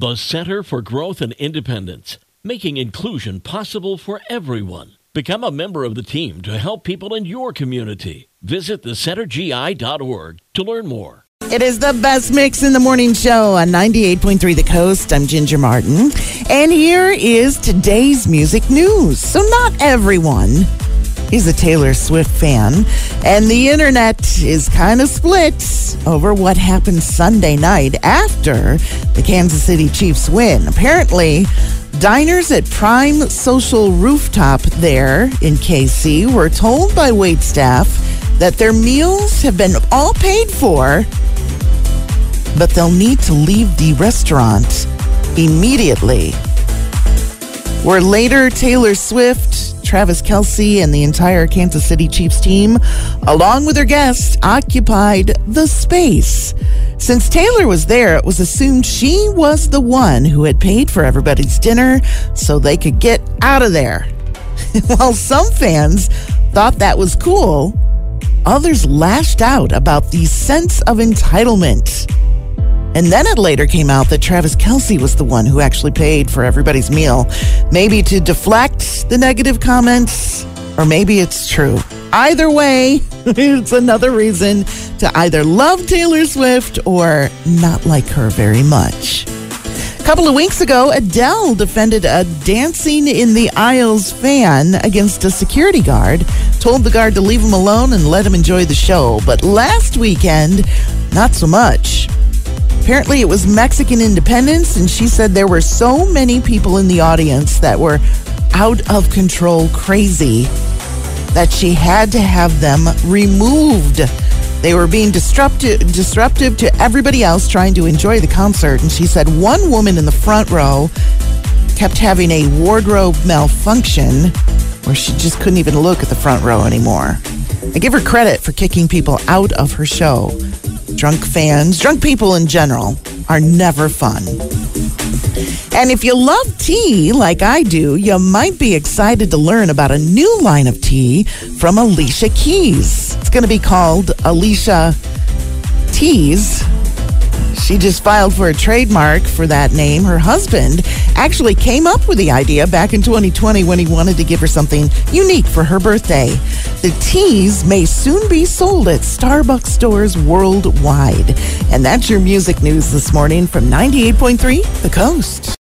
The Center for Growth and Independence, making inclusion possible for everyone. Become a member of the team to help people in your community. Visit thecentergi.org to learn more. It is the best mix in the morning show on 98.3 The Coast. I'm Ginger Martin. And here is today's music news. So, not everyone is a Taylor Swift fan. And the internet is kind of split over what happened Sunday night after the Kansas City Chiefs win. Apparently, Diners at Prime Social Rooftop there in KC were told by wait staff that their meals have been all paid for, but they'll need to leave the restaurant immediately. Where later Taylor Swift, Travis Kelce, and the entire Kansas City Chiefs team, along with their guests, occupied the space. Since Taylor was there, it was assumed she was the one who had paid for everybody's dinner so they could get out of there. While some fans thought that was cool, others lashed out about the sense of entitlement. And then it later came out that Travis Kelce was the one who actually paid for everybody's meal. Maybe to deflect the negative comments, or maybe it's true. Either way, it's another reason to either love Taylor Swift or not like her very much. A couple of weeks ago, Adele defended a Dancing in the Aisles fan against a security guard, told the guard to leave him alone and let him enjoy the show. But last weekend, not so much. Apparently, it was Mexican independence, and she said there were so many people in the audience that were out of control crazy that she had to have them removed. They were being disruptive, disruptive to everybody else trying to enjoy the concert. And she said one woman in the front row kept having a wardrobe malfunction where she just couldn't even look at the front row anymore. I give her credit for kicking people out of her show. Drunk fans, drunk people in general, are never fun. And if you love tea like I do, you might be excited to learn about a new line of tea from Alicia Keys. It's going to be called Alicia Teas. She just filed for a trademark for that name. Her husband actually came up with the idea back in 2020 when he wanted to give her something unique for her birthday. The teas may soon be sold at Starbucks stores worldwide. And that's your music news this morning from 98.3 The Coast.